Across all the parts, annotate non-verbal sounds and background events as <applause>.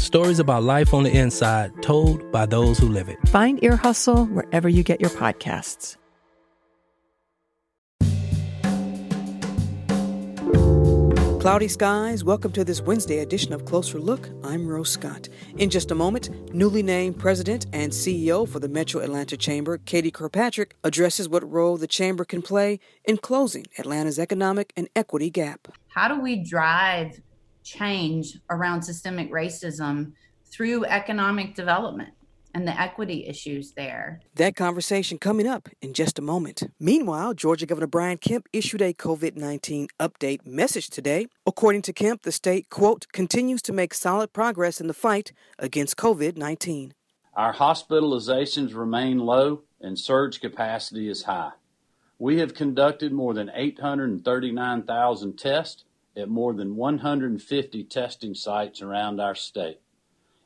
stories about life on the inside told by those who live it. Find Ear Hustle wherever you get your podcasts. Cloudy skies, welcome to this Wednesday edition of Closer Look. I'm Rose Scott. In just a moment, newly named president and CEO for the Metro Atlanta Chamber, Katie Kirkpatrick, addresses what role the Chamber can play in closing Atlanta's economic and equity gap. How do we drive change around systemic racism through economic development? and the equity issues there. That conversation coming up in just a moment. Meanwhile, Georgia Governor Brian Kemp issued a COVID 19 update message today. According to Kemp, the state, quote, continues to make solid progress in the fight against COVID 19. Our hospitalizations remain low and surge capacity is high. We have conducted more than 839,000 tests at more than 150 testing sites around our state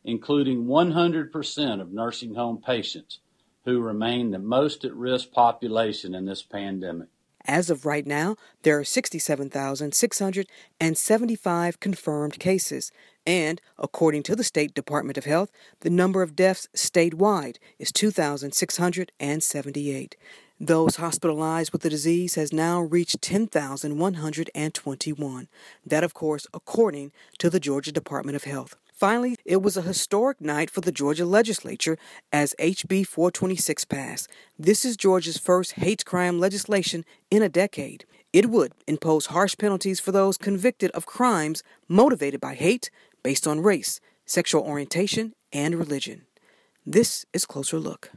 including 100% of nursing home patients who remain the most at risk population in this pandemic. As of right now, there are 67,675 confirmed cases, and according to the State Department of Health, the number of deaths statewide is 2,678. Those hospitalized with the disease has now reached 10,121. That, of course, according to the Georgia Department of Health. Finally, it was a historic night for the Georgia legislature as HB 426 passed. This is Georgia's first hate crime legislation in a decade. It would impose harsh penalties for those convicted of crimes motivated by hate based on race, sexual orientation, and religion. This is Closer Look.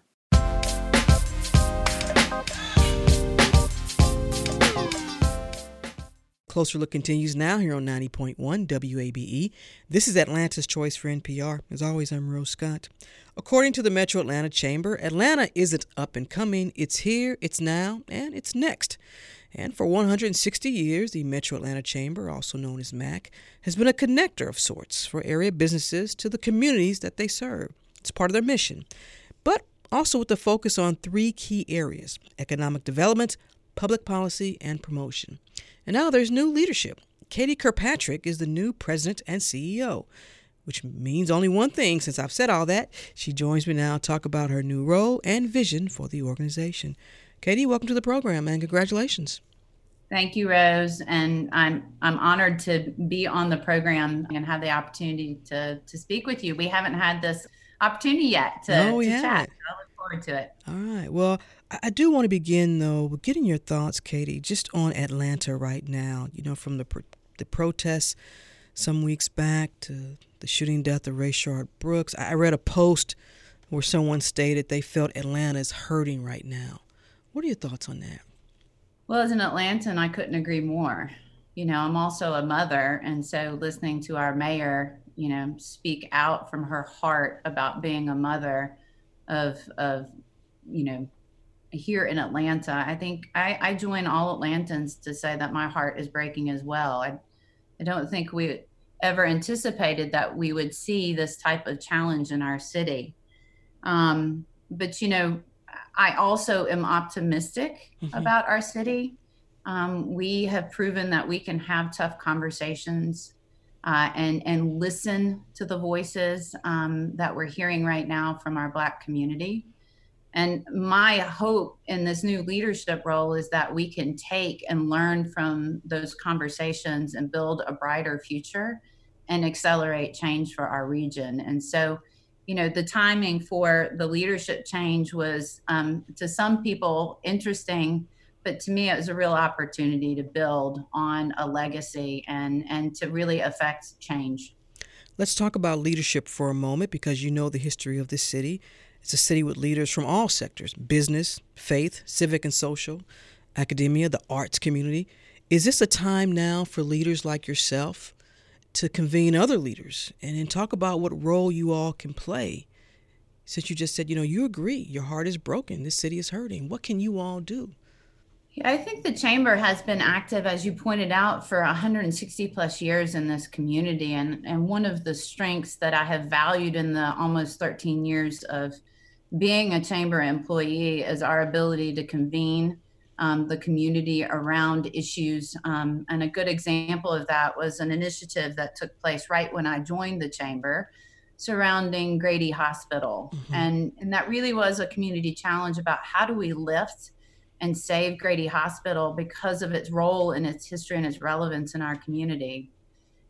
Closer Look continues now here on 90.1 WABE. This is Atlanta's Choice for NPR. As always, I'm Rose Scott. According to the Metro Atlanta Chamber, Atlanta isn't up and coming. It's here, it's now, and it's next. And for 160 years, the Metro Atlanta Chamber, also known as MAC, has been a connector of sorts for area businesses to the communities that they serve. It's part of their mission. But also with the focus on three key areas economic development, public policy, and promotion. And now there's new leadership. Katie Kirkpatrick is the new president and CEO, which means only one thing since I've said all that. She joins me now to talk about her new role and vision for the organization. Katie, welcome to the program and congratulations. Thank you, Rose, and I'm I'm honored to be on the program and have the opportunity to to speak with you. We haven't had this opportunity yet to, no, to chat. Look forward to it. All right. Well, I do want to begin though with getting your thoughts, Katie, just on Atlanta right now. You know, from the the protests some weeks back to the shooting death of Rayshard Brooks. I read a post where someone stated they felt Atlanta is hurting right now. What are your thoughts on that? Well, as an Atlantan, I couldn't agree more. You know, I'm also a mother, and so listening to our mayor, you know, speak out from her heart about being a mother of of you know here in Atlanta, I think I, I join all Atlantans to say that my heart is breaking as well. I, I don't think we ever anticipated that we would see this type of challenge in our city. Um, but, you know, I also am optimistic mm-hmm. about our city. Um, we have proven that we can have tough conversations uh, and, and listen to the voices um, that we're hearing right now from our Black community. And my hope in this new leadership role is that we can take and learn from those conversations and build a brighter future and accelerate change for our region. And so, you know, the timing for the leadership change was um, to some people interesting, but to me, it was a real opportunity to build on a legacy and, and to really affect change. Let's talk about leadership for a moment because you know the history of this city. It's a city with leaders from all sectors business, faith, civic and social, academia, the arts community. Is this a time now for leaders like yourself to convene other leaders and then talk about what role you all can play? Since you just said, you know, you agree, your heart is broken, this city is hurting. What can you all do? Yeah, I think the chamber has been active, as you pointed out, for 160 plus years in this community. And, and one of the strengths that I have valued in the almost 13 years of being a chamber employee is our ability to convene um, the community around issues. Um, and a good example of that was an initiative that took place right when I joined the chamber surrounding Grady Hospital. Mm-hmm. And, and that really was a community challenge about how do we lift and save Grady Hospital because of its role and its history and its relevance in our community.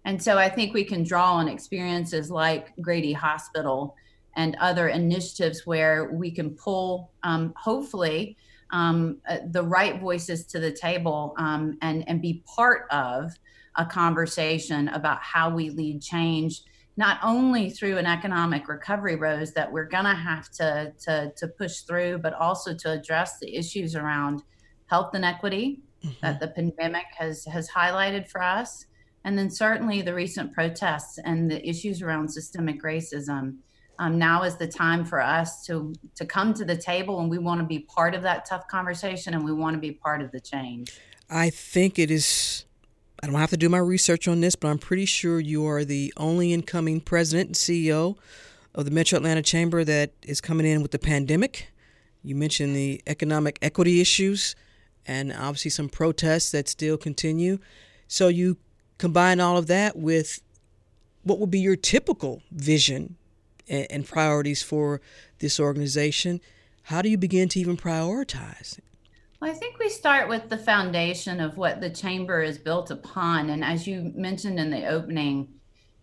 And so I think we can draw on experiences like Grady Hospital and other initiatives where we can pull, um, hopefully, um, uh, the right voices to the table um, and, and be part of a conversation about how we lead change, not only through an economic recovery, Rose, that we're going to have to, to, to push through, but also to address the issues around health inequity mm-hmm. that the pandemic has, has highlighted for us. And then certainly the recent protests and the issues around systemic racism um, now is the time for us to to come to the table and we want to be part of that tough conversation and we want to be part of the change i think it is i don't have to do my research on this but i'm pretty sure you are the only incoming president and ceo of the metro atlanta chamber that is coming in with the pandemic you mentioned the economic equity issues and obviously some protests that still continue so you combine all of that with what would be your typical vision and, priorities for this organization, how do you begin to even prioritize? Well, I think we start with the foundation of what the chamber is built upon. And as you mentioned in the opening,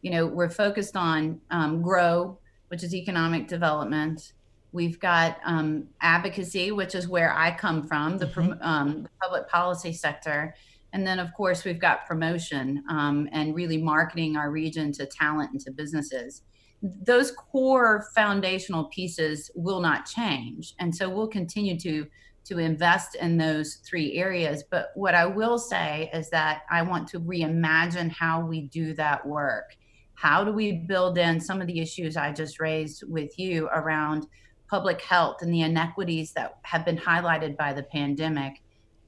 you know, we're focused on um, grow, which is economic development. We've got um, advocacy, which is where I come from, the, mm-hmm. um, the, public policy sector. And then, of course, we've got promotion um, and really marketing our region to talent and to businesses those core foundational pieces will not change and so we'll continue to to invest in those three areas. But what i will say is that i want to reimagine how we do that work. How do we build in some of the issues i just raised with you around public health and the inequities that have been highlighted by the pandemic?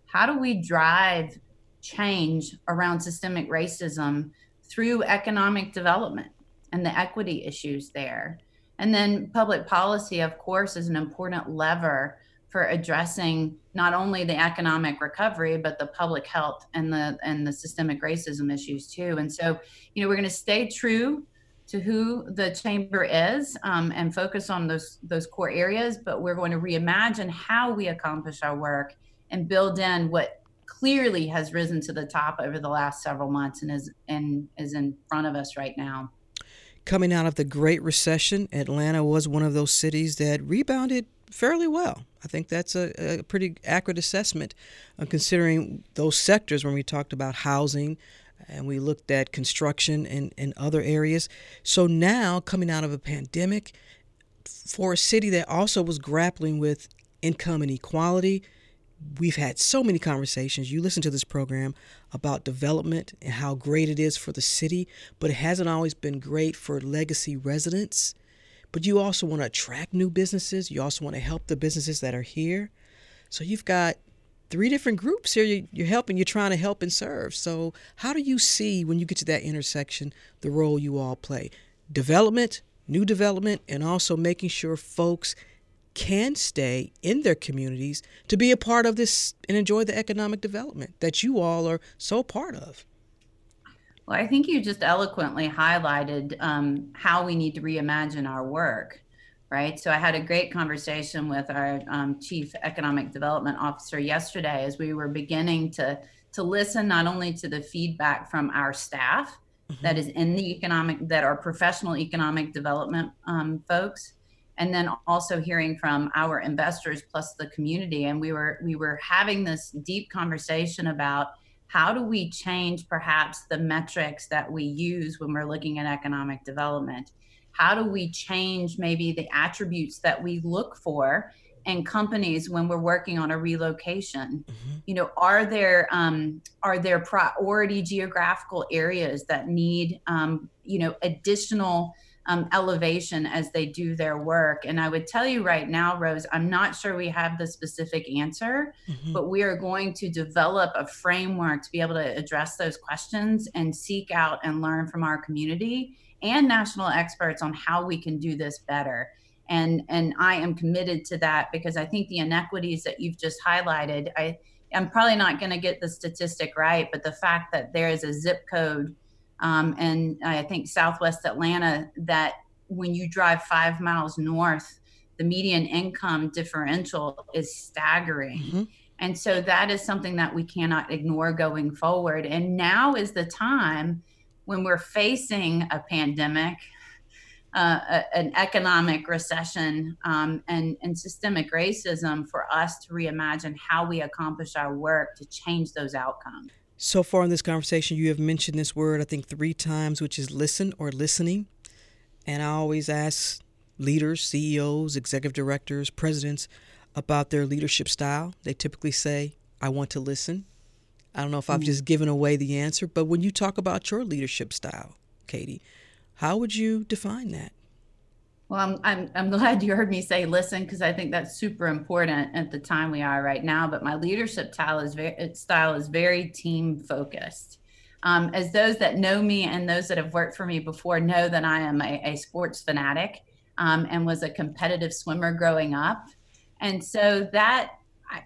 How do we drive change around systemic racism through economic development and the equity issues there. And then public policy, of course, is an important lever for addressing not only the economic recovery but the public health and the and the systemic racism issues too. And so, you know, we're going to stay true to who the chamber is um, and focus on those those core areas, but we're going to reimagine how we accomplish our work and build in what clearly has risen to the top over the last several months and is and is in front of us right now coming out of the Great Recession, Atlanta was one of those cities that rebounded fairly well. I think that's a, a pretty accurate assessment uh, considering those sectors when we talked about housing and we looked at construction and, and other areas. So now, coming out of a pandemic, for a city that also was grappling with income inequality, we've had so many conversations. You listen to this program about development and how great it is for the city, but it hasn't always been great for legacy residents. But you also want to attract new businesses. You also want to help the businesses that are here. So you've got three different groups here you're helping, you're trying to help and serve. So, how do you see when you get to that intersection the role you all play? Development, new development, and also making sure folks can stay in their communities to be a part of this and enjoy the economic development that you all are so part of. Well, I think you just eloquently highlighted um, how we need to reimagine our work, right? So I had a great conversation with our um, chief economic development officer yesterday as we were beginning to to listen not only to the feedback from our staff mm-hmm. that is in the economic that are professional economic development um, folks, and then also hearing from our investors plus the community and we were we were having this deep conversation about how do we change perhaps the metrics that we use when we're looking at economic development how do we change maybe the attributes that we look for in companies when we're working on a relocation mm-hmm. you know are there um, are there priority geographical areas that need um, you know additional um, elevation as they do their work. And I would tell you right now, Rose, I'm not sure we have the specific answer, mm-hmm. but we are going to develop a framework to be able to address those questions and seek out and learn from our community and national experts on how we can do this better. And and I am committed to that because I think the inequities that you've just highlighted, I I'm probably not going to get the statistic right, but the fact that there is a zip code um, and I think Southwest Atlanta that when you drive five miles north, the median income differential is staggering. Mm-hmm. And so that is something that we cannot ignore going forward. And now is the time when we're facing a pandemic, uh, a, an economic recession, um, and, and systemic racism for us to reimagine how we accomplish our work to change those outcomes. So far in this conversation, you have mentioned this word, I think, three times, which is listen or listening. And I always ask leaders, CEOs, executive directors, presidents about their leadership style. They typically say, I want to listen. I don't know if I've mm. just given away the answer, but when you talk about your leadership style, Katie, how would you define that? Well, I'm, I'm, I'm <laughs> glad you heard me say listen because I think that's super important at the time we are right now. But my leadership style is very style is very team focused. Um, as those that know me and those that have worked for me before know that I am a, a sports fanatic um, and was a competitive swimmer growing up, and so that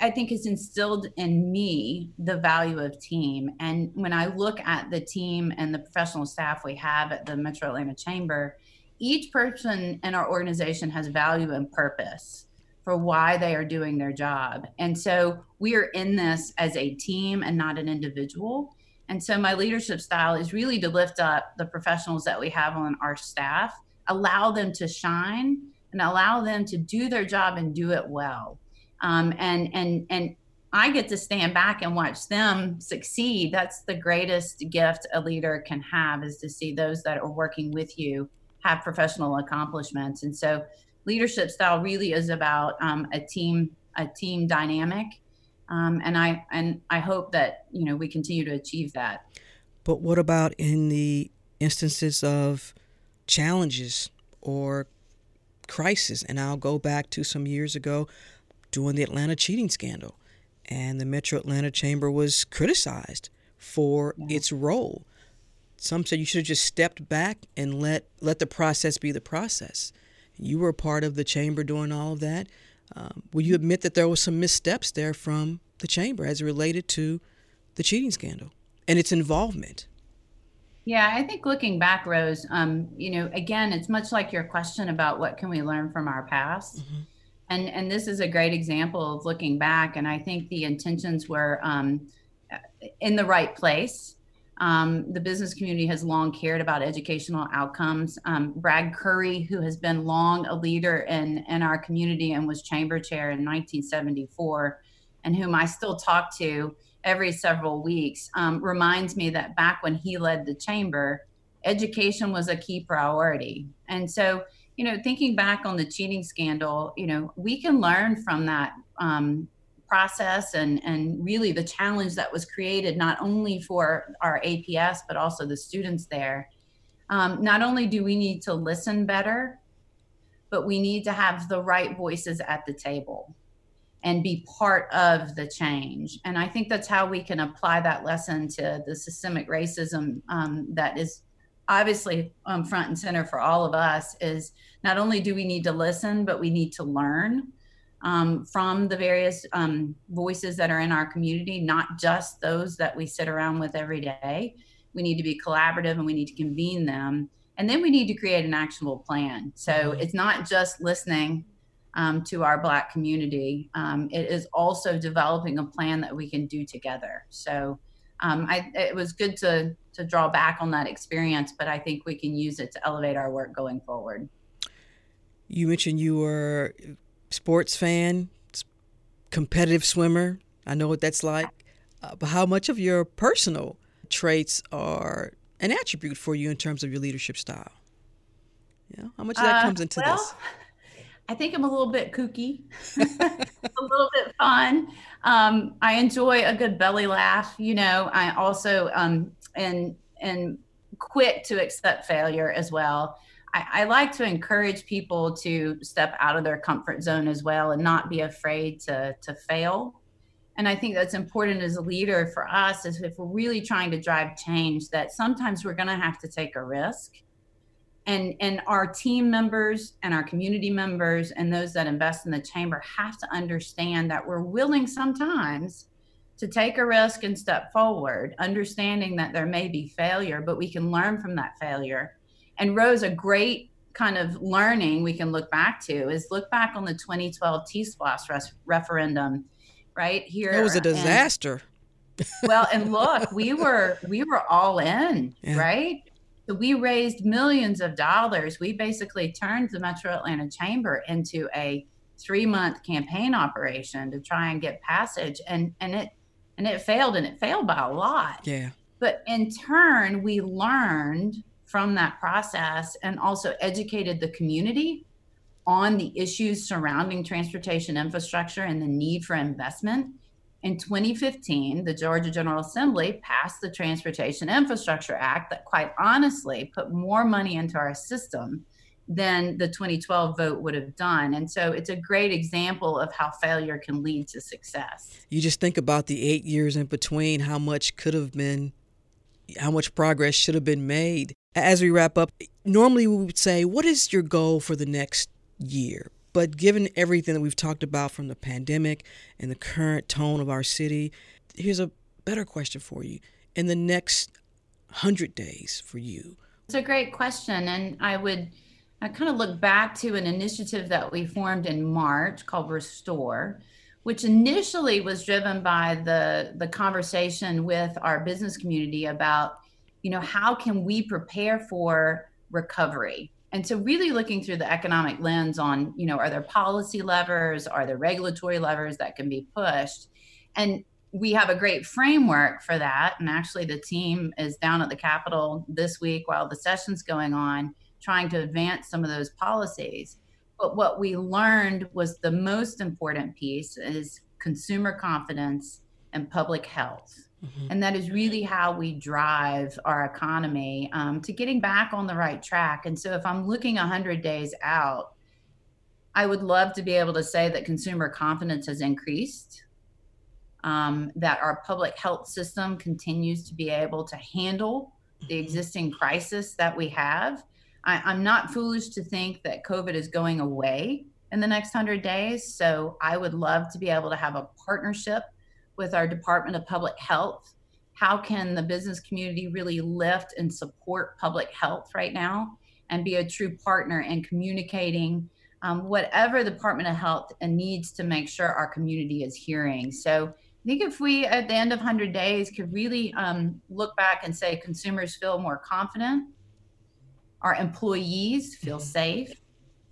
I think has instilled in me the value of team. And when I look at the team and the professional staff we have at the Metro Atlanta Chamber each person in our organization has value and purpose for why they are doing their job. And so we are in this as a team and not an individual. And so my leadership style is really to lift up the professionals that we have on our staff, allow them to shine and allow them to do their job and do it well. Um, and and and I get to stand back and watch them succeed. That's the greatest gift a leader can have is to see those that are working with you have professional accomplishments. And so leadership style really is about um, a team a team dynamic. Um, and I and I hope that you know we continue to achieve that. But what about in the instances of challenges or crisis? And I'll go back to some years ago during the Atlanta cheating scandal, and the Metro Atlanta Chamber was criticized for yeah. its role. Some said you should have just stepped back and let let the process be the process. You were a part of the chamber doing all of that. Um, will you admit that there was some missteps there from the chamber as it related to the cheating scandal and its involvement? Yeah, I think looking back, Rose, um, you know, again, it's much like your question about what can we learn from our past. Mm-hmm. And, and this is a great example of looking back. And I think the intentions were um, in the right place. Um, the business community has long cared about educational outcomes. Um, Brad Currey, who has been long a leader in, in our community and was chamber chair in 1974, and whom I still talk to every several weeks, um, reminds me that back when he led the chamber, education was a key priority. And so, you know, thinking back on the cheating scandal, you know, we can learn from that um, process and, and really the challenge that was created not only for our APS, but also the students there. Um, not only do we need to listen better, but we need to have the right voices at the table and be part of the change. And I think that's how we can apply that lesson to the systemic racism um, that is obviously um, front and center for all of us is not only do we need to listen, but we need to learn um, from the various um, voices that are in our community, not just those that we sit around with every day. We need to be collaborative and we need to convene them. And then we need to create an actionable plan. So mm-hmm. it's not just listening um, to our Black community, um, it is also developing a plan that we can do together. So um, I, it was good to, to draw back on that experience, but I think we can use it to elevate our work going forward. You mentioned you were sports fan, competitive swimmer. I know what that's like. Uh, but how much of your personal traits are an attribute for you in terms of your leadership style? Yeah. How much of that Uh, comes into well, this? <laughs> I think I'm a little bit kooky, <laughs> a little bit fun. Um, I enjoy a good belly laugh. You know, I also um, and and quick to accept failure as well. I, I like to encourage people to step out of their comfort zone as well and not be afraid to to fail. And I think that's important as a leader for us, is if we're really trying to drive change, that sometimes we're going to have to take a risk and and our team members and our community members and those that invest in the chamber have to understand that we're willing sometimes to take a risk and step forward understanding that there may be failure but we can learn from that failure and rose a great kind of learning we can look back to is look back on the 2012 T-SPLOST res- referendum right here That was a and- disaster. well and look we were we were all in Yeah. right so we raised millions of dollars we basically turned the metro atlanta chamber into a three month campaign operation to try and get passage and and it and it failed and it failed by a lot Yeah. but in turn we learned from that process and also educated the community on the issues surrounding transportation infrastructure and the need for investment in 2015, the Georgia General Assembly passed the Transportation Infrastructure Act that, quite honestly, put more money into our system than the 2012 vote would have done. And so it's a great example of how failure can lead to success. You just think about the eight years in between, how much could have been, how much progress should have been made. As we wrap up, normally we would say, What is your goal for the next year? But given everything that we've talked about from the pandemic and the current tone of our city, here's a better question for you. In the next 100 days for you, It's a great question. And I would I kind of look back to an initiative that we formed in March called Restore, which initially was driven by the, the conversation with our business community about, you know, how can we prepare for recovery? And so really looking through the economic lens on, you know, are there policy levers, are there regulatory levers that can be pushed? And we have a great framework for that. And actually, the team is down at the Capitol this week while the session's going on, trying to advance some of those policies. But what we learned was the most important piece is consumer confidence and public health. And that is really how we drive our economy um, to getting back on the right track. And so, if I'm looking 100 days out, I would love to be able to say that consumer confidence has increased, um, that our public health system continues to be able to handle the existing crisis that we have. I, I'm not foolish to think that COVID is going away in the next 100 days. So, I would love to be able to have a partnership with our Department of Public Health. How can the business community really lift and support public health right now and be a true partner in communicating um, whatever the Department of Health needs to make sure our community is hearing? So, I think if we, at the end of 100 days, could really um, look back and say consumers feel more confident, our employees feel safe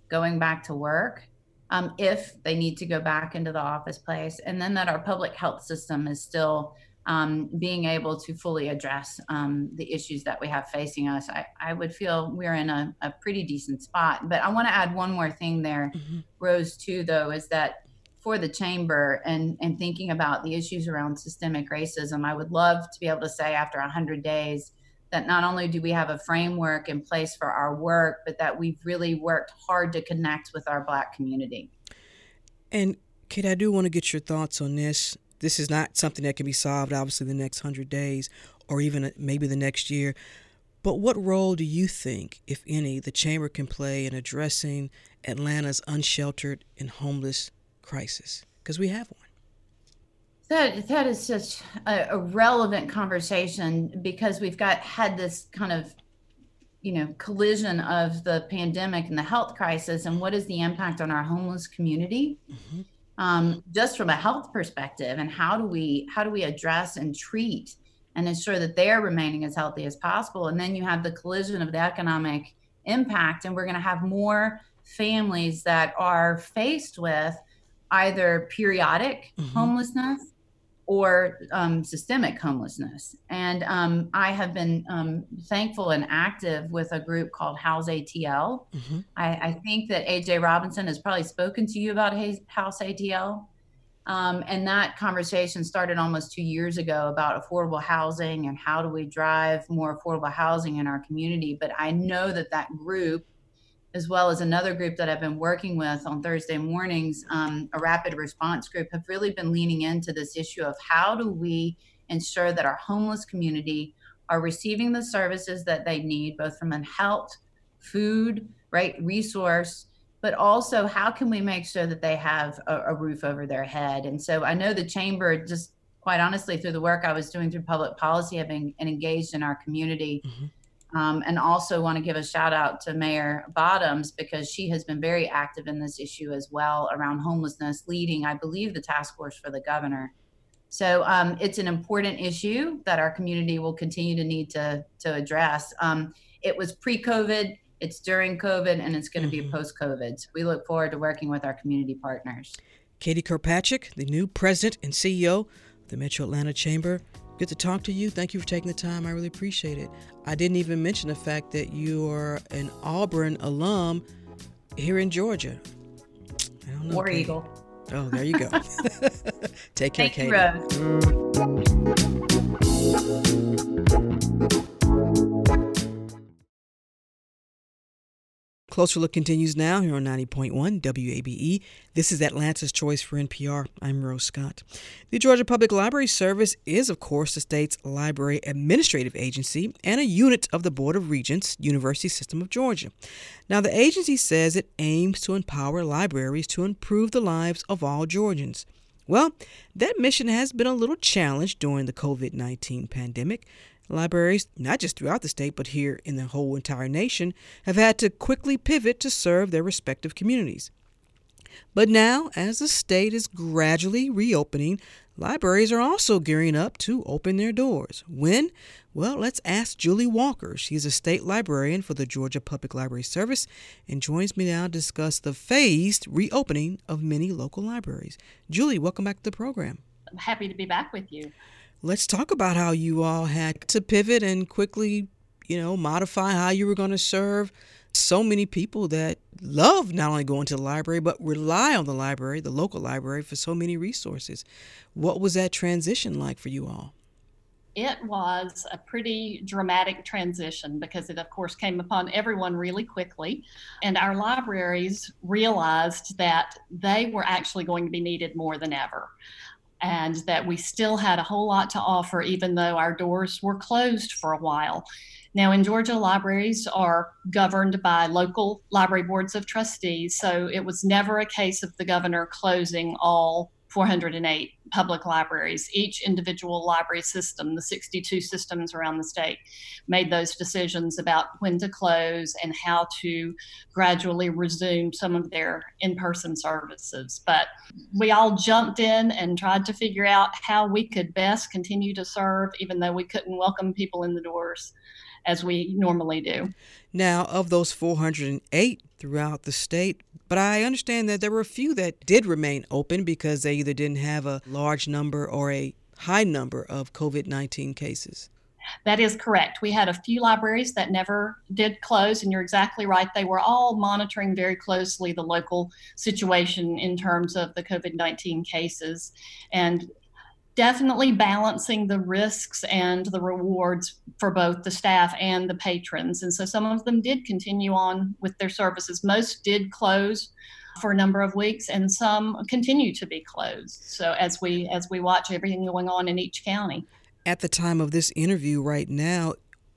going back to work, um, if they need to go back into the office place, and then that our public health system is still um, being able to fully address um, the issues that we have facing us, I, I would feel we're in a, a pretty decent spot. But I want to add one more thing there, Rose, too, though, is that for the chamber and, and thinking about the issues around systemic racism, I would love to be able to say after 100 days that not only do we have a framework in place for our work, but that we've really worked hard to connect with our Black community. And Kate, I do want to get your thoughts on this. This is not something that can be solved, obviously, the next hundred days or even uh, maybe the next year. But what role do you think, if any, the chamber can play in addressing Atlanta's unsheltered and homeless crisis? Because we have one. That that is such a, a relevant conversation because we've got had this kind of you know collision of the pandemic and the health crisis and what is the impact on our homeless community? Um, just from a health perspective and how do we how do we address and treat and ensure that they're remaining as healthy as possible? And then you have the collision of the economic impact and we're going to have more families that are faced with either periodic homelessness or um, systemic homelessness. And um, I have been um, thankful and active with a group called House ATL. Mm-hmm. I, I, think that AJ Robinson has probably spoken to you about House ATL. Um, and that conversation started almost two years ago about affordable housing and how do we drive more affordable housing in our community. But I know that that group as well as another group that I've been working with on Thursday mornings, um, a rapid response group, have really been leaning into this issue of how do we ensure that our homeless community are receiving the services that they need, both from a health, food, right, resource, but also how can we make sure that they have a, a roof over their head? And so I know the chamber just quite honestly through the work I was doing through public policy, having and engaged in our community. Mm-hmm um, and also want to give a shout out to Mayor Bottoms because she has been very active in this issue as well around homelessness, leading, I believe, the task force for the governor. So um, it's an important issue that our community will continue to need to, to address. Um, it was pre COVID, it's during COVID, and it's going to mm-hmm. be post COVID. So we look forward to working with our community partners. Katie Kirkpatrick, the new president and CEO of the Metro Atlanta Chamber. Good to talk to you. Thank you for taking the time. I really appreciate it. I didn't even mention the fact that you are an Auburn alum here in Georgia. I don't know. War Eagle. Oh, there you go. <laughs> Take care, Thank Katie. You, Closer Look continues now here on 90.1 WABE. This is Atlanta's Choice for NPR. I'm Rose Scott. The Georgia Public Library Service is, of course, the state's library administrative agency and a unit of the Board of Regents, University System of Georgia. Now, the agency says it aims to empower libraries to improve the lives of all Georgians. Well, that mission has been a little challenged during the COVID 19 pandemic. Libraries, not just throughout the state, but here in the whole entire nation, have had to quickly pivot to serve their respective communities. But now, as the state is gradually reopening, libraries are also gearing up to open their doors. When? Well, let's ask Julie Walker. She's a state librarian for the Georgia Public Library Service and joins me now to discuss the phased reopening of many local libraries. Julie, welcome back to the program. I'm happy to be back with you. Let's talk about how you all had to pivot and quickly, you know, modify how you were going to serve so many people that love not only going to the library but rely on the library, the local library, for so many resources. What was that transition like for you all? It was a pretty dramatic transition because it, of course, came upon everyone really quickly. And our libraries realized that they were actually going to be needed more than ever and that we still had a whole lot to offer, even though our doors were closed for a while. Now, in Georgia, libraries are governed by local library boards of trustees, so it was never a case of the governor closing all 408 public libraries. Each individual library system, the 62 systems around the state, made those decisions about when to close and how to gradually resume some of their in person services. But we all jumped in and tried to figure out how we could best continue to serve, even though we couldn't welcome people in the doors as we normally do. Now, of those 408 throughout the state, but I understand that there were a few that did remain open because they either didn't have a large number or a high number of COVID 19 cases. That is correct. We had a few libraries that never did close, and you're exactly right. They were all monitoring very closely the local situation in terms of the COVID 19 cases. And definitely balancing the risks and the rewards for both the staff and the patrons. And so some of them did continue on with their services. Most did close for a number of weeks and some continue to be closed. So as we as we watch everything going on in each county. At the time of this interview right now,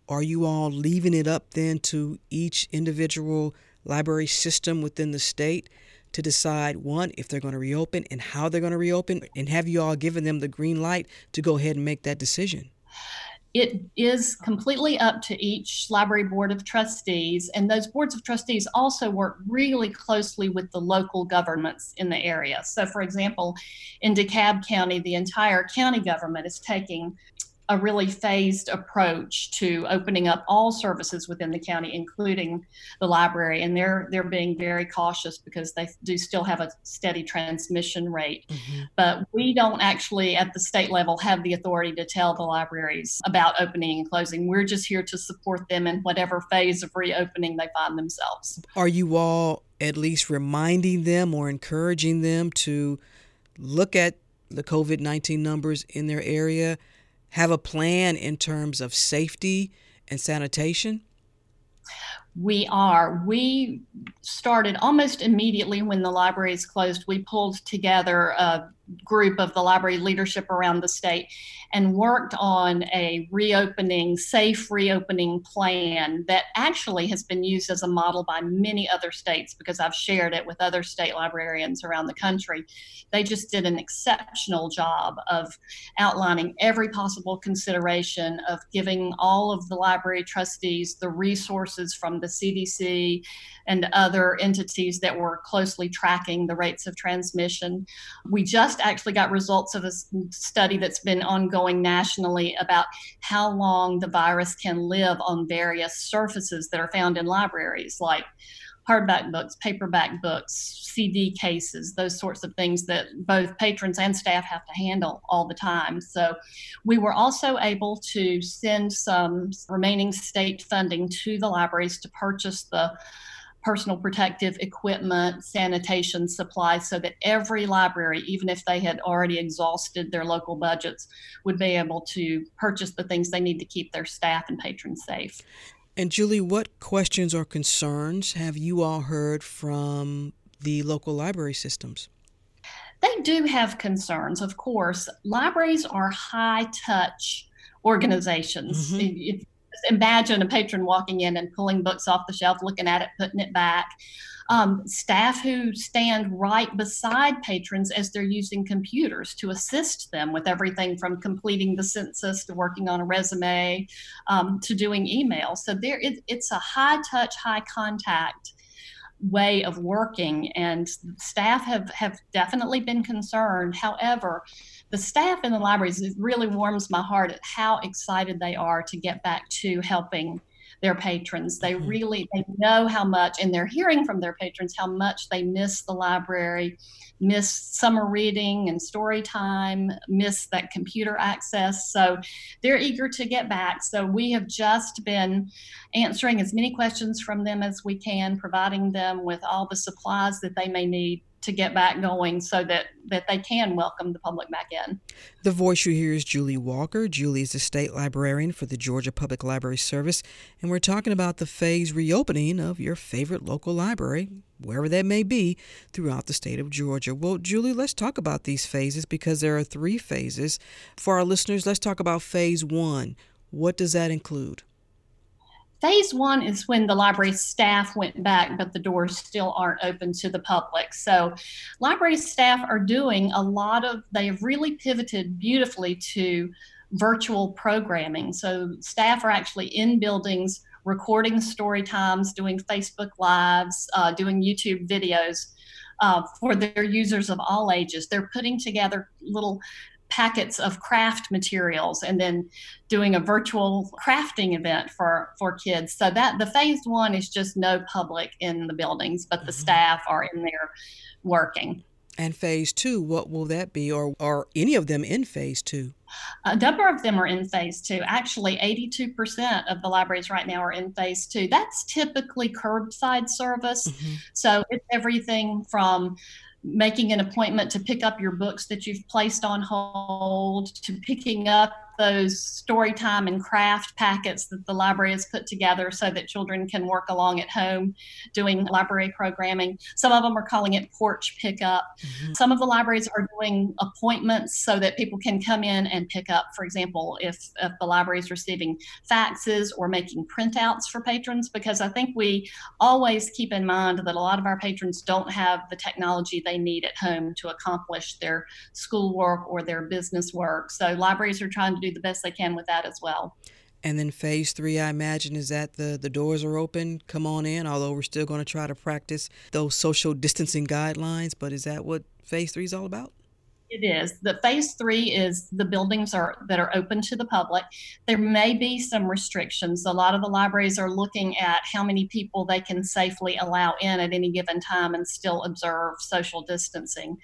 are you all leaving it up then to each individual library system within the state to decide one if they're going to reopen and how they're going to reopen and have you all given them the green light to go ahead and make that decision? It is completely up to each library board of trustees and those boards of trustees also work really closely with the local governments in the area. So for example in dekalb county the entire county government is taking a really phased approach to opening up all services within the county, including the library. And they're they're being very cautious because they do still have a steady transmission rate. Mm-hmm. But we don't actually at the state level have the authority to tell the libraries about opening and closing. We're just here to support them in whatever phase of reopening they find themselves. Are you all at least reminding them or encouraging them to look at the COVID 19 numbers in their area have a plan in terms of safety and sanitation? We are. We started almost immediately when the libraries closed. We pulled together a group of the library leadership around the state and worked on a reopening, safe reopening plan that actually has been used as a model by many other states because I've shared it with other state librarians around the country. They just did an exceptional job of outlining every possible consideration of giving all of the library trustees the resources from the CDC and other entities that were closely tracking the rates of transmission. We just actually got results of a study that's been ongoing nationally about how long the virus can live on various surfaces that are found in libraries, like hardback books, paperback books, CD cases, those sorts of things that both patrons and staff have to handle all the time. So we were also able to send some remaining state funding to the libraries to purchase the personal protective equipment, sanitation supplies, so that every library, even if they had already exhausted their local budgets, would be able to purchase the things they need to keep their staff and patrons safe. And Julie, what questions or concerns have you all heard from the local library systems? They do have concerns, of course. Libraries are high touch organizations. Mm-hmm. Imagine a patron walking in and pulling books off the shelf, looking at it, putting it back. Um, staff who stand right beside patrons as they're using computers to assist them with everything from completing the census to working on a resume um, to doing email. So there, it, it's a high touch, high contact way of working, and staff have have definitely been concerned. However, the staff in the libraries, it really warms my heart at how excited they are to get back to helping their patrons. They mm-hmm. really they know how much, and they're hearing from their patrons how much they miss the library, miss summer reading and story time, miss that computer access. So they're eager to get back. So we have just been answering as many questions from them as we can, providing them with all the supplies that they may need to get back going so that that they can welcome the public back in. The voice you hear is Julie Walker. Julie is the state librarian for the Georgia Public Library Service, and we're talking about the phase reopening of your favorite local library, wherever that may be, throughout the state of Georgia. Well, Julie, let's talk about these phases because there are three phases. For our listeners, let's talk about phase one. What does that include? Phase one is when the library staff went back, but the doors still aren't open to the public. So, library staff are doing a lot of, they have really pivoted beautifully to virtual programming. So, staff are actually in buildings recording story times, doing Facebook Lives, uh, doing YouTube videos. Uh, for their users of all ages. They're putting together little packets of craft materials and then doing a virtual crafting event for for kids so that the phase one is just no public in the buildings but the mm-hmm. staff are in there working and phase two what will that be or are any of them in phase two a number of them are in phase two. Actually, 82% of the libraries right now are in phase two. That's typically curbside service. Mm-hmm. So it's everything from making an appointment to pick up your books that you've placed on hold to picking up those story time and craft packets that the library has put together so that children can work along at home doing library programming. Some of them are calling it porch pickup. Mm-hmm. Some of the libraries are doing appointments so that people can come in and pick up, for example, if, if the library is receiving faxes or making printouts for patrons, because I think we always keep in mind that a lot of our patrons don't have the technology they need at home to accomplish their schoolwork or their business work. So libraries are trying to do the best they can with that as well. And then phase three, I imagine, is that the, the doors are open, come on in, although we're still going to try to practice those social distancing guidelines. But is that what phase three is all about? It is. The phase three is the buildings are that are open to the public. There may be some restrictions. A lot of the libraries are looking at how many people they can safely allow in at any given time and still observe social distancing.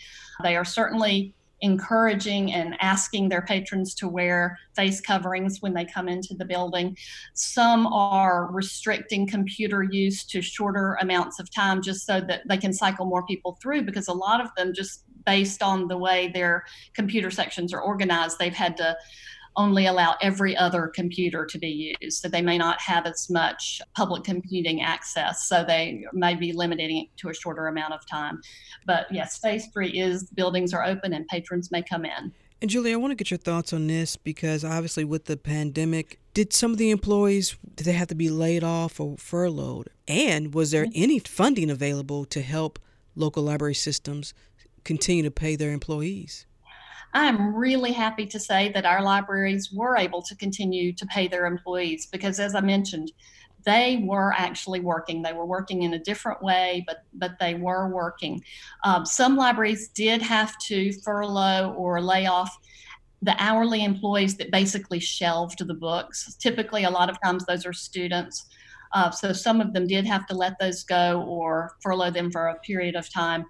They are certainly encouraging and asking their patrons to wear face coverings when they come into the building. Some are restricting computer use to shorter amounts of time just so that they can cycle more people through because a lot of them just based on the way their computer sections are organized, they've had to only allow every other computer to be used. So they may not have as much public computing access. So they may be limiting it to a shorter amount of time. But yes, phase three is buildings are open and patrons may come in. And Julie, I want to get your thoughts on this because obviously with the pandemic, did some of the employees did they have to be laid off or furloughed? And was there any funding available to help local library systems continue to pay their employees? I'm really happy to say that our libraries were able to continue to pay their employees because, as I mentioned, they were actually working. They were working in a different way, but but they were working. Um, some libraries did have to furlough or lay off the hourly employees that basically shelved the books. Typically, a lot of times those are students. Uh, so some of them did have to let those go or furlough them for a period of time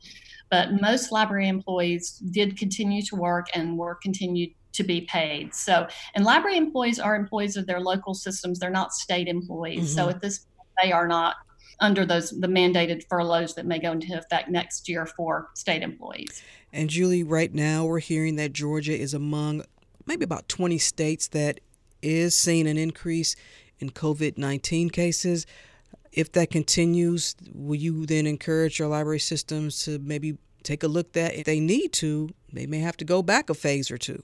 but most library employees did continue to work and were continued to be paid. So, and library employees are employees of their local systems. They're not state employees. Mm-hmm. So at this point, they are not under those the mandated furloughs that may go into effect next year for state employees. And Julie, right now we're hearing that Georgia is among maybe about 20 states that is seeing an increase in COVID-19 cases if that continues, will you then encourage your library systems to maybe take a look that if they need to, they may have to go back a phase or two?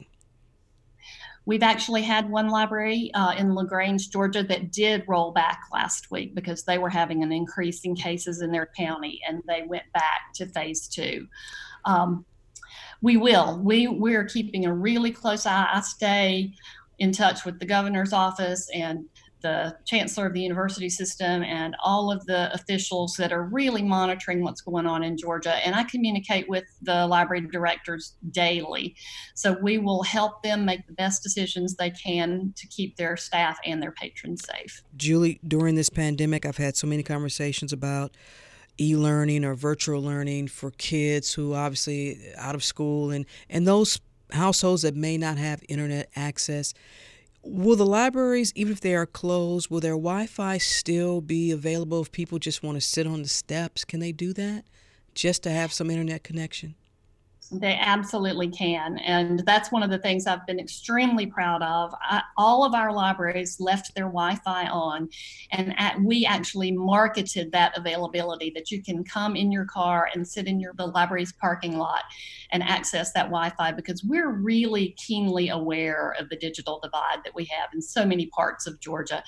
We've actually had one library uh, in LaGrange, Georgia, that did roll back last week because they were having an increase in cases in their county, and they went back to phase two. Um, we will. We we're keeping a really close eye. I stay in touch with the governor's office and the chancellor of the university system and all of the officials that are really monitoring what's going on in Georgia. And I communicate with the library directors daily. So we will help them make the best decisions they can to keep their staff and their patrons safe. Julie, during this pandemic, I've had so many conversations about e-learning or virtual learning for kids who obviously out of school and and those households that may not have internet access Will the libraries, even if they are closed, will their Wi Fi still be available if people just want to sit on the steps? Can they do that just to have some internet connection? They absolutely can. And that's one of the things I've been extremely proud of. I, all of our libraries left their Wi Fi on, and at, we actually marketed that availability that you can come in your car and sit in your the library's parking lot and access that Wi Fi because we're really keenly aware of the digital divide that we have in so many parts of Georgia.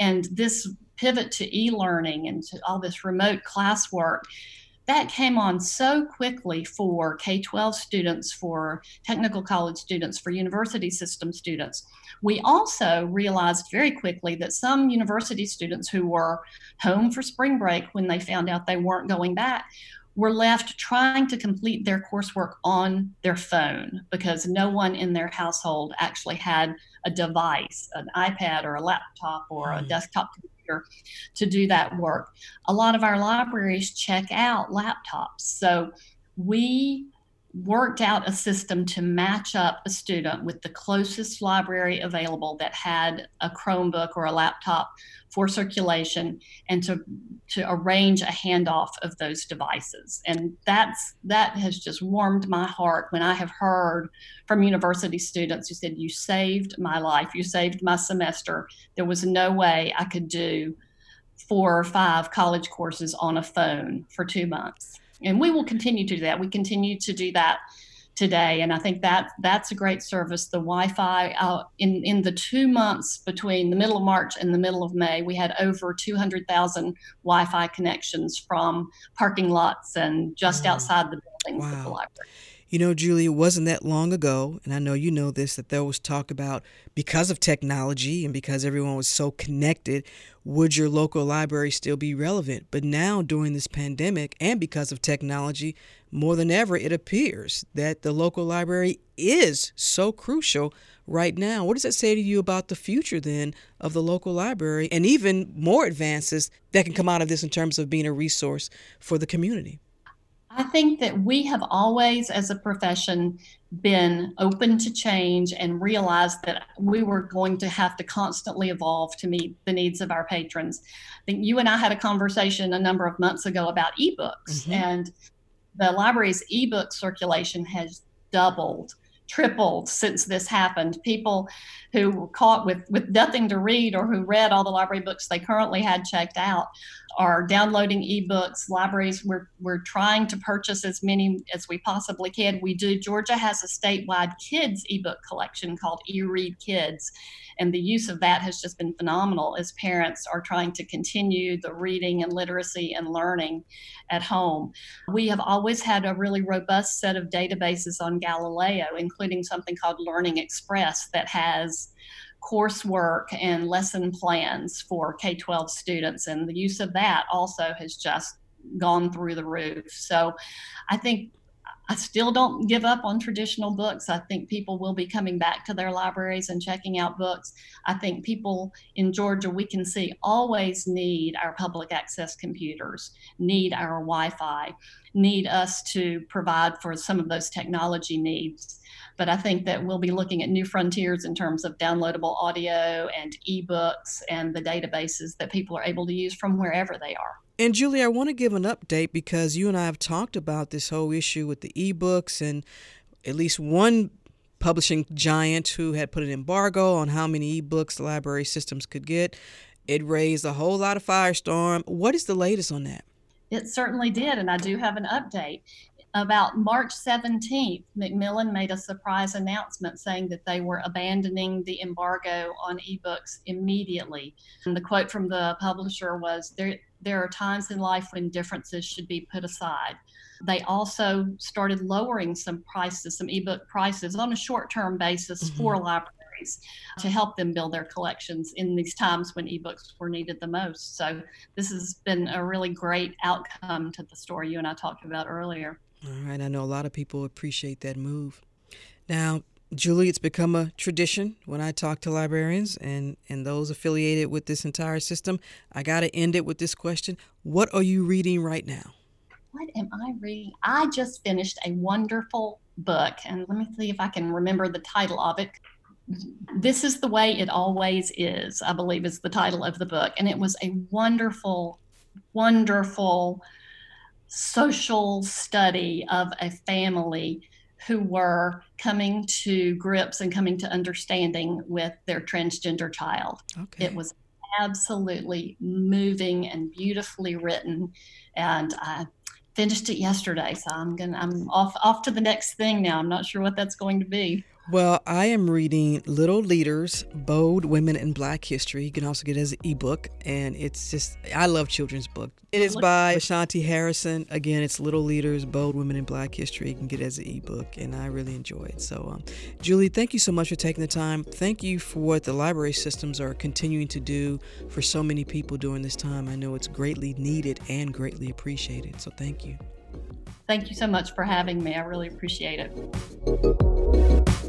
And this pivot to e learning and to all this remote classwork that came on so quickly for K 12 students, for technical college students, for university system students. We also realized very quickly that some university students who were home for spring break when they found out they weren't going back were left trying to complete their coursework on their phone because no one in their household actually had a device, an iPad or a laptop or a hmm. desktop computer to do that work. A lot of our libraries check out laptops. So we worked out a system to match up a student with the closest library available that had a Chromebook or a laptop for circulation and to to arrange a handoff of those devices. And that's that has just warmed my heart when i have heard from university students who said you saved my life. You saved my semester. There was no way i could do four or five college courses on a phone for two months and we will continue to do that. We continue to do that today, and I think that that's a great service. The Wi-Fi uh, in in the two months between the middle of March and the middle of May, we had over 200,000 Wi-Fi connections from parking lots and just outside the buildings wow. of the library. You know, Julie, it wasn't that long ago, and I know you know this, that there was talk about because of technology and because everyone was so connected, would your local library still be relevant? But now, during this pandemic, and because of technology, more than ever, it appears that the local library is so crucial right now. What does that say to you about the future then of the local library and even more advances that can come out of this in terms of being a resource for the community? I think that we have always, as a profession, been open to change and realized that we were going to have to constantly evolve to meet the needs of our patrons. I think you and I had a conversation a number of months ago about ebooks, mm-hmm. and the library's ebook circulation has doubled tripled since this happened. People who were caught with, with nothing to read or who read all the library books they currently had checked out are downloading ebooks. Libraries, we're, we're trying to purchase as many as we possibly can. We do. Georgia has a statewide kids ebook collection called eRead Kids. And the use of that has just been phenomenal as parents are trying to continue the reading and literacy and learning at home. We have always had a really robust set of databases on Galileo, including something called Learning Express that has coursework and lesson plans for K 12 students. And the use of that also has just gone through the roof. So I think I still don't give up on traditional books. I think people will be coming back to their libraries and checking out books. I think people in Georgia, we can see, always need our public access computers, need our Wi Fi, need us to provide for some of those technology needs. But I think that we'll be looking at new frontiers in terms of downloadable audio and ebooks and the databases that people are able to use from wherever they are. And Julie, I want to give an update because you and I have talked about this whole issue with the ebooks and at least one publishing giant who had put an embargo on how many ebooks the library systems could get. It raised a whole lot of firestorm. What is the latest on that? It certainly did, and I do have an update. About March 17th, Macmillan made a surprise announcement saying that they were abandoning the embargo on ebooks immediately. And the quote from the publisher was there, there are times in life when differences should be put aside. They also started lowering some prices, some ebook prices on a short term basis mm-hmm. for libraries to help them build their collections in these times when ebooks were needed the most. So, this has been a really great outcome to the story you and I talked about earlier. All right. I know a lot of people appreciate that move. Now, Julie, it's become a tradition when I talk to librarians and, and those affiliated with this entire system. I got to end it with this question What are you reading right now? What am I reading? I just finished a wonderful book, and let me see if I can remember the title of it. This is the way it always is, I believe, is the title of the book. And it was a wonderful, wonderful social study of a family who were coming to grips and coming to understanding with their transgender child. Okay. It was absolutely moving and beautifully written. And I finished it yesterday, so I'm gonna I'm off off to the next thing now. I'm not sure what that's going to be. Well, I am reading Little Leaders, Bold Women in Black History. You can also get it as an ebook, and it's just, I love children's book. It is by Vashti Harrison. Again, it's Little Leaders, Bold Women in Black History. You can get it as an ebook, and I really enjoy it. So, um, Julie, thank you so much for taking the time. Thank you for what the library systems are continuing to do for so many people during this time. I know it's greatly needed and greatly appreciated. So, thank you. Thank you so much for having me. I really appreciate it.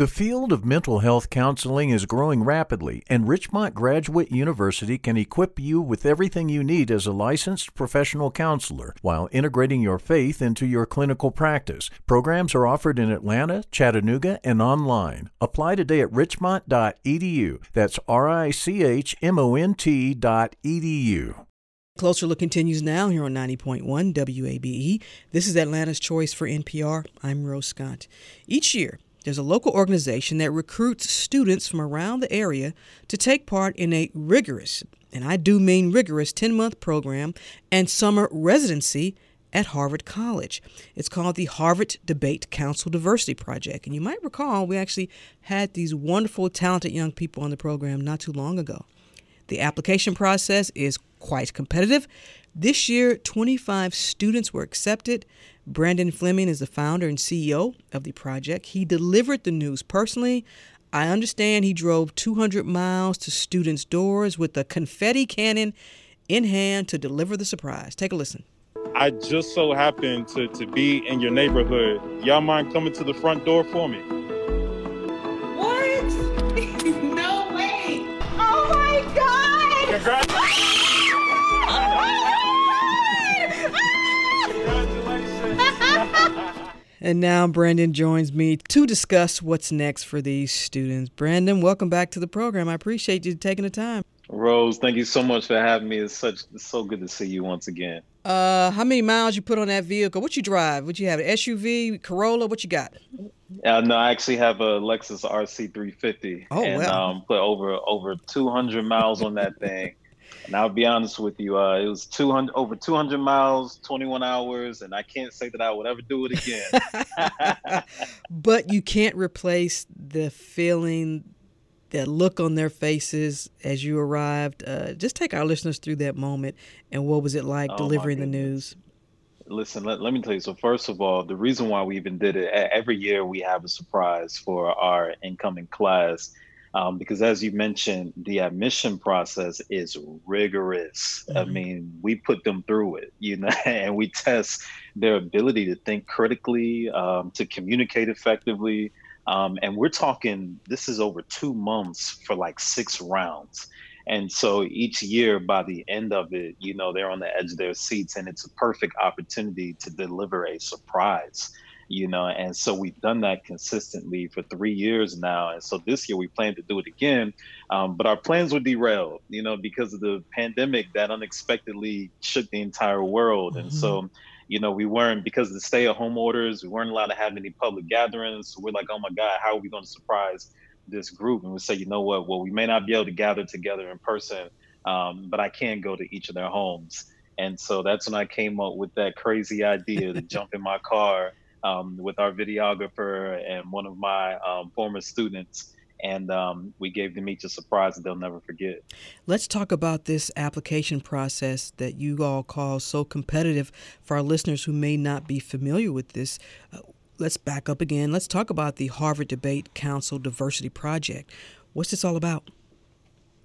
The field of mental health counseling is growing rapidly, and Richmont Graduate University can equip you with everything you need as a licensed professional counselor while integrating your faith into your clinical practice. Programs are offered in Atlanta, Chattanooga, and online. Apply today at richmont.edu. That's R I C H M O N T.edu. Closer Look continues now here on 90.1 WABE. This is Atlanta's Choice for NPR. I'm Rose Scott. Each year, there's a local organization that recruits students from around the area to take part in a rigorous, and I do mean rigorous, 10 month program and summer residency at Harvard College. It's called the Harvard Debate Council Diversity Project. And you might recall we actually had these wonderful, talented young people on the program not too long ago. The application process is quite competitive. This year, 25 students were accepted. Brandon Fleming is the founder and CEO of the project. He delivered the news personally. I understand he drove 200 miles to students' doors with a confetti cannon in hand to deliver the surprise. Take a listen. I just so happened to, to be in your neighborhood. Y'all mind coming to the front door for me? What? <laughs> no way! Oh my God! Congratulations! And now Brandon joins me to discuss what's next for these students. Brandon, welcome back to the program. I appreciate you taking the time. Rose, thank you so much for having me. It's such it's so good to see you once again. Uh, how many miles you put on that vehicle? What you drive? What you have? An SUV, Corolla? What you got? Uh, no, I actually have a Lexus RC 350. Oh, and wow. um, put over over 200 miles on that thing. And I'll be honest with you, uh, it was 200 over 200 miles, 21 hours, and I can't say that I would ever do it again. <laughs> But you can't replace the feeling, that look on their faces as you arrived. Uh, just take our listeners through that moment and what was it like Oh, delivering the news? Listen, let, let me tell you. So first of all, the reason why we even did it every year, we have a surprise for our incoming class, um, because as you mentioned, the admission process is rigorous. I Mhm. mean, we put them through it, you know, <laughs> and we test their ability to think critically, um, to communicate effectively, um, and we're talking. This is over two months for like six rounds. And so each year, by the end of it, you know, they're on the edge of their seats, and it's a perfect opportunity to deliver a surprise, you know. And so we've done that consistently for three years now. And so this year, we plan to do it again. Um, but our plans were derailed, you know, because of the pandemic that unexpectedly shook the entire world. And so, you know, we weren't, because of the stay at home orders, we weren't allowed to have any public gatherings. So we're like, oh my God, how are we going to surprise? this group and we say, you know what, well, we may not be able to gather together in person, um, but I can go to each of their homes. And so that's when I came up with that crazy idea to jump in my car um, with our videographer and one of my um, former students. And um, we gave them each a surprise that they'll never forget. Let's talk about this application process that you all call so competitive for our listeners who may not be familiar with this. Uh, let's back up again. Let's talk about the Harvard Debate Council Diversity Project. What's this all about?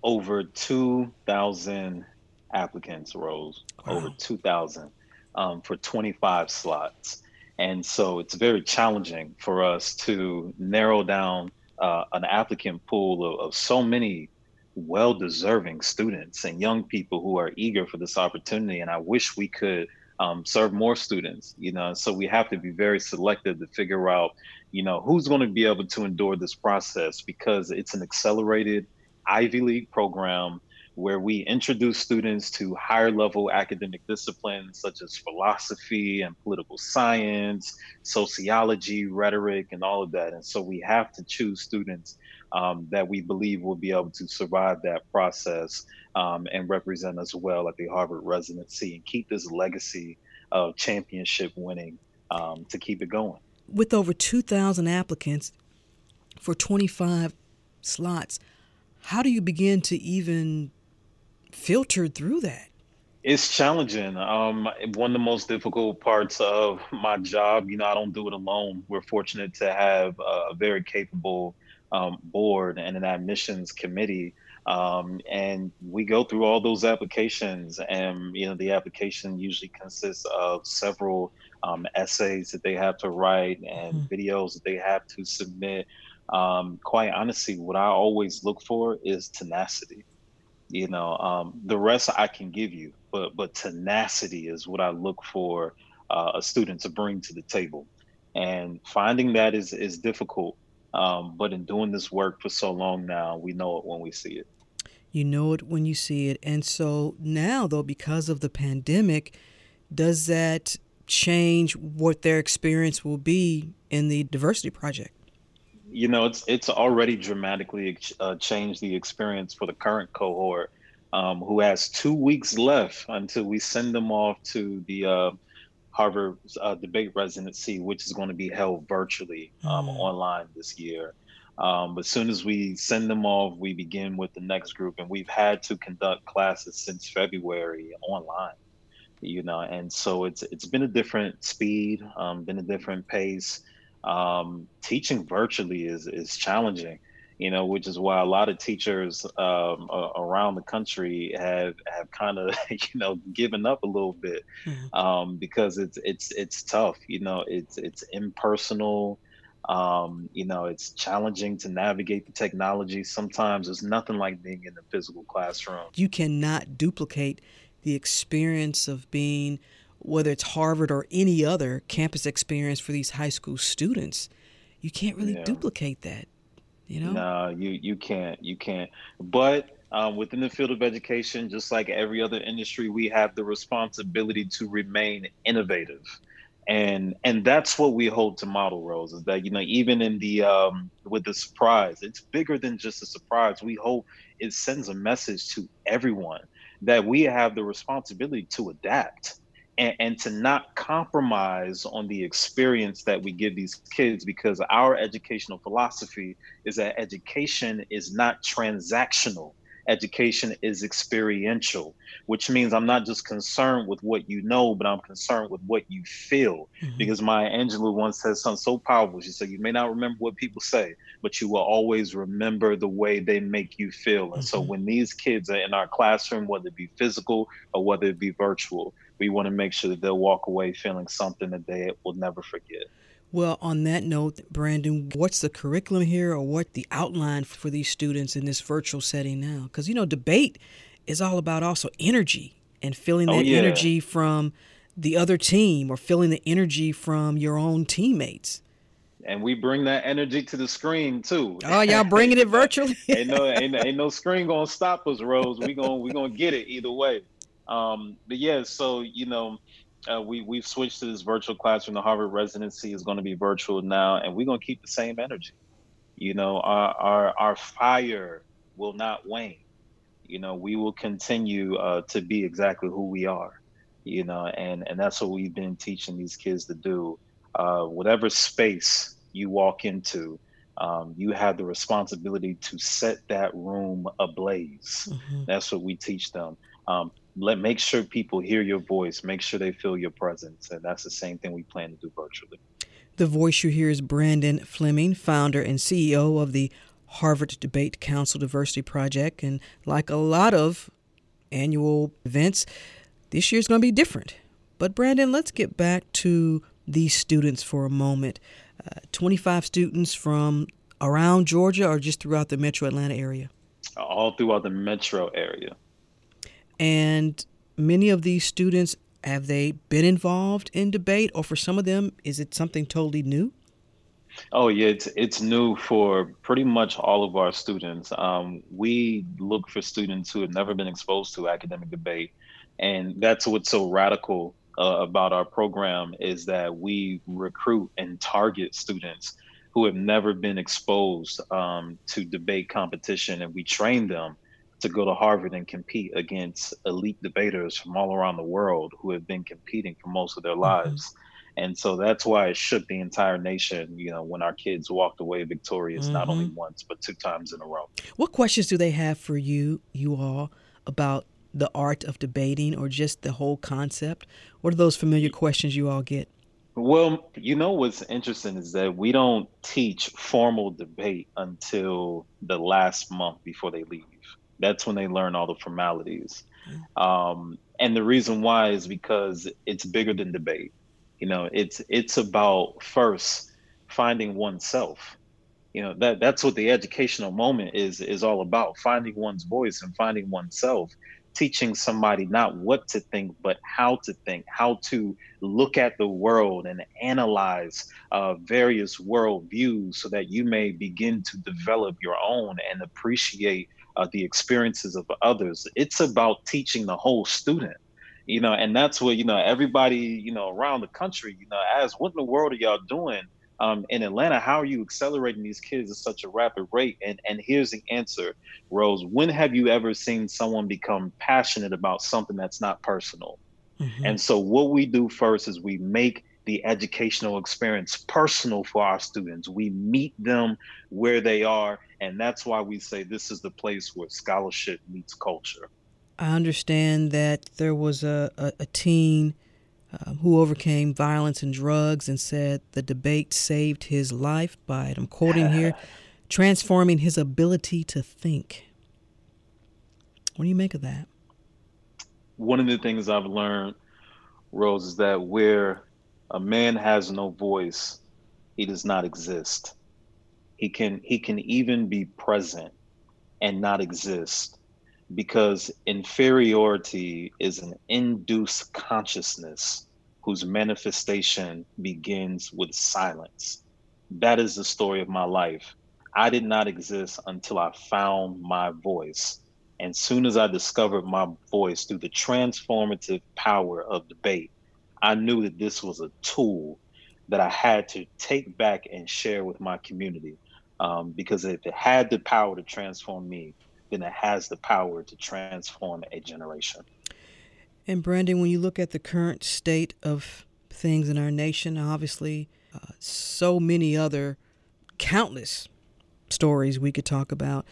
Over 2,000 applicants, Rose. Over 2,000 um, for 25 slots. And so it's very challenging for us to narrow down uh, an applicant pool of, of so many well deserving students and young people who are eager for this opportunity. And I wish we could um, serve more students, you know. So we have to be very selective to figure out, you know, who's going to be able to endure this process because it's an accelerated Ivy League program where we introduce students to higher level academic disciplines such as philosophy and political science, sociology, rhetoric, and all of that. And so we have to choose students um, that we believe will be able to survive that process um, and represent us well at the Harvard residency and keep this legacy of championship winning um, to keep it going. With over 2,000 applicants for 25 slots, how do you begin to even filter through that? It's challenging. Um, one of the most difficult parts of my job, you know, I don't do it alone. We're fortunate to have a very capable um, board and an admissions committee. Um, and we go through all those applications, and you know, the application usually consists of several um, essays that they have to write and Mhm. videos that they have to submit. Um, quite honestly, what I always look for is tenacity you know um, the rest i can give you but but tenacity is what i look for uh, a student to bring to the table and finding that is is difficult um, but in doing this work for so long now we know it when we see it You know it when you see it. And so now, though, because of the pandemic, does that change what their experience will be in the diversity project? You know it's it's already dramatically uh, changed the experience for the current cohort um, who has two weeks left until we send them off to the uh, Harvard uh, debate residency, which is going to be held virtually um, Mm. online this year. Um, but as soon as we send them off, we begin with the next group, and we've had to conduct classes since February online. You know, and so it's it's been a different speed, um, been a different pace. Um, teaching virtually is is challenging, you know, which is why a lot of teachers um, around the country have have kind of <laughs> you know given up a little bit mm-hmm. um, because it's it's it's tough. You know, it's it's impersonal. Um, you know, it's challenging to navigate the technology. Sometimes it's nothing like being in a physical classroom. You cannot duplicate the experience of being, whether it's Harvard or any other campus experience for these high school students. You can't really yeah. duplicate that. You know? No, you you can't. You can't. But um, within the field of education, just like every other industry, we have the responsibility to remain innovative and and that's what we hold to model Rose is that you know even in the um with the surprise it's bigger than just a surprise we hope it sends a message to everyone that we have the responsibility to adapt and, and to not compromise on the experience that we give these kids because our educational philosophy is that education is not transactional education is experiential, which means I'm not just concerned with what you know, but I'm concerned with what you feel. Mm-hmm. Because Maya Angelou once said something so powerful. She said, You may not remember what people say, but you will always remember the way they make you feel. And mm-hmm. so when these kids are in our classroom, whether it be physical or whether it be virtual, we want to make sure that they'll walk away feeling something that they will never forget. Well, on that note, Brandon, what's the curriculum here or what the outline for these students in this virtual setting now? Because, you know, debate is all about also energy and feeling oh, that oh, yeah. energy from the other team or feeling the energy from your own teammates. And we bring that energy to the screen too. Oh, y'all <laughs> bringing it virtually? ain't no, ain't, ain't no screen gonna stop us, Rose. We gonna we gonna get it either way. Um, but yeah, so you know, uh, we we've switched to this virtual classroom. The Harvard residency is going to be virtual now, and we're going to keep the same energy. You know, our our our fire will not wane. You know, we will continue uh, to be exactly who we are. You know, and and that's what we've been teaching these kids to do. Uh, whatever space you walk into, um, you have the responsibility to set that room ablaze. Mm-hmm. That's what we teach them. Um, let make sure people hear your voice make sure they feel your presence and that's the same thing we plan to do virtually. The voice you hear is brandon fleming founder and ceo of the harvard debate council diversity project. And like a lot of annual events this year's going to be different. But brandon let's get back to these students for a moment. Uh, 25 students from around georgia or just throughout the metro atlanta area? All throughout the metro area and many of these students, have they been involved in debate, or for some of them, is it something totally new? Oh yeah, it's it's new for pretty much all of our students. Um, we look for students who have never been exposed to academic debate, and that's what's so radical uh, about our program is that we recruit and target students who have never been exposed um, to debate competition, and we train them to go to Harvard and compete against elite debaters from all around the world who have been competing for most of their mm-hmm. lives. Mm-hmm. And so that's why it shook the entire nation, you know, when our kids walked away victorious, mm-hmm. not only mm-hmm. once, but two times in a row. What questions do they have for you, you all, about the art of debating or just the whole concept? What are those familiar questions you all get? Well, you know what's interesting is that we don't teach formal debate until the last month before they leave. That's when they learn all the formalities. Um, and the reason why is because it's bigger than debate. You know, it's it's about first finding oneself. You know, that that's what the educational moment is is all about, finding one's voice and finding oneself teaching somebody not what to think, but how to think, how to look at the world and analyze uh, various world views so that you may begin to develop your own and appreciate uh, the experiences of others. It's about teaching the whole student, you know, and that's what, you know, everybody, you know, around the country, you know, asks, what in the world are y'all doing? Um, in Atlanta, how are you accelerating these kids at such a rapid rate? And and here's the answer, Rose. When have you ever seen someone become passionate about something that's not personal? Mm-hmm. And so what we do first is we make the educational experience personal for our students. We meet them where they are, and that's why we say this is the place where scholarship meets culture. I understand that there was a, a, a teen um, who overcame violence and drugs and said the debate saved his life by, I'm quoting here, <laughs> transforming his ability to think. What do you make of that? One of the things I've learned, Rose, is that where a man has no voice, he does not exist. He can he can even be present and not exist because inferiority is an induced consciousness whose manifestation begins with silence. That is the story of my life. I did not exist until I found my voice. And soon as I discovered my voice through the transformative power of debate, I knew that this was a tool that I had to take back and share with my community. Um, because if it had the power to transform me, then it has the power to transform a generation. And Brandon, when you look at the current state of things in our nation, obviously, uh, so many other countless stories we could talk about.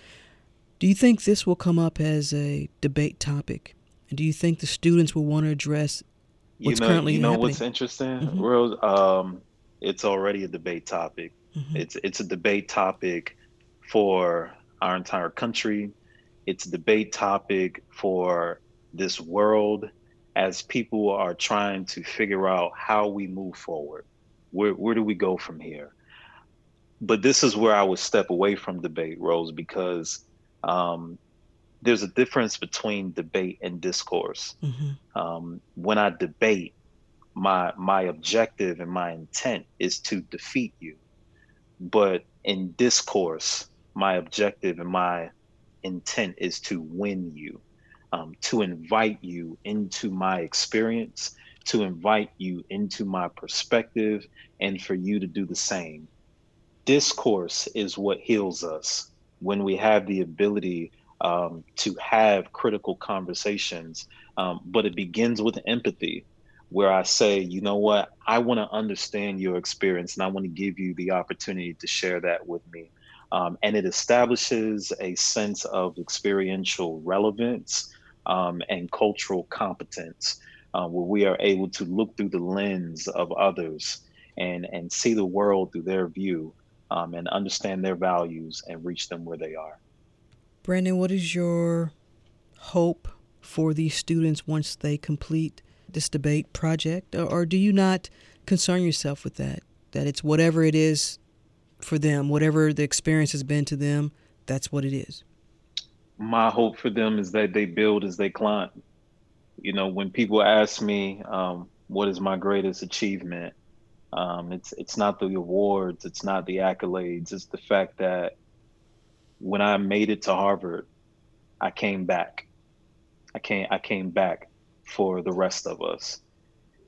Do you think this will come up as a debate topic? And do you think the students will want to address what's you know, currently you know happening? what's interesting, Mhm. Rose? Um, it's already a debate topic. Mhm. It's it's a debate topic for our entire country. It's a debate topic for this world as people are trying to figure out how we move forward. Where where do we go from here? But this is where I would step away from debate, Rose, because um, there's a difference between debate and discourse. Mhm. Um, when I debate, my my objective and my intent is to defeat you. But in discourse, my objective and my intent is to win you, um, to invite you into my experience, to invite you into my perspective, and for you to do the same. Discourse is what heals us when we have the ability um, to have critical conversations, um, but it begins with empathy where I say, you know what, I want to understand your experience and I want to give you the opportunity to share that with me. Um, and it establishes a sense of experiential relevance um, and cultural competence uh, where we are able to look through the lens of others and, and see the world through their view um, and understand their values and reach them where they are. Brandon, what is your hope for these students once they complete this debate project? Or, or do you not concern yourself with that? That it's whatever it is for them, whatever the experience has been to them, that's what it is. my hope for them is that they build as they climb. You know, when people ask me, um, what is my greatest achievement? Um, it's it's not the awards, it's not the accolades, it's the fact that when I made it to Harvard, I came back. I came I came back for the rest of us.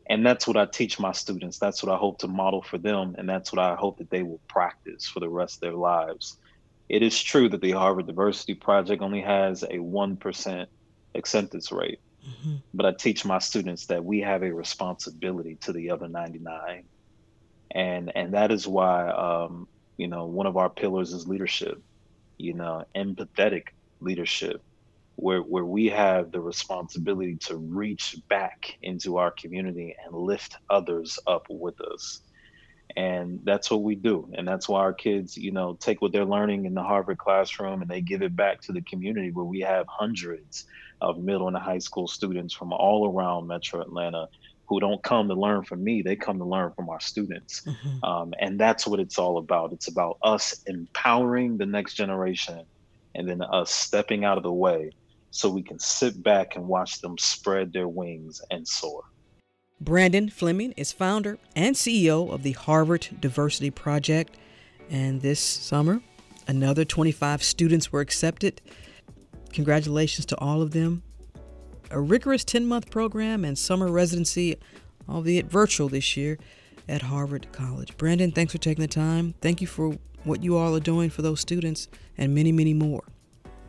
And that's what I teach my students. That's what I hope to model for them. And that's what I hope that they will practice for the rest of their lives. It is true that the Harvard Diversity Project only has a 1% acceptance rate. But I teach my students that we have a responsibility to the other 99. And, and that is why, um, you know, one of our pillars is leadership, you know, empathetic leadership, where, where we have the responsibility to reach back into our community and lift others up with us. And that's what we do. And that's why our kids you know take what they're learning in the harvard classroom and they give it back to the community where we have hundreds of middle and high school students from all around metro atlanta who don't come to learn from me. They come to learn from our students. Um, and that's what it's all about. It's about us empowering the next generation and then us stepping out of the way so we can sit back and watch them spread their wings and soar Brandon Fleming is founder and CEO of the Harvard Diversity Project. And this summer, another 25 students were accepted. Congratulations to all of them. A rigorous 10 month program and summer residency, albeit virtual this year, at Harvard College. Brandon, thanks for taking the time. Thank you for what you all are doing for those students and many, many more.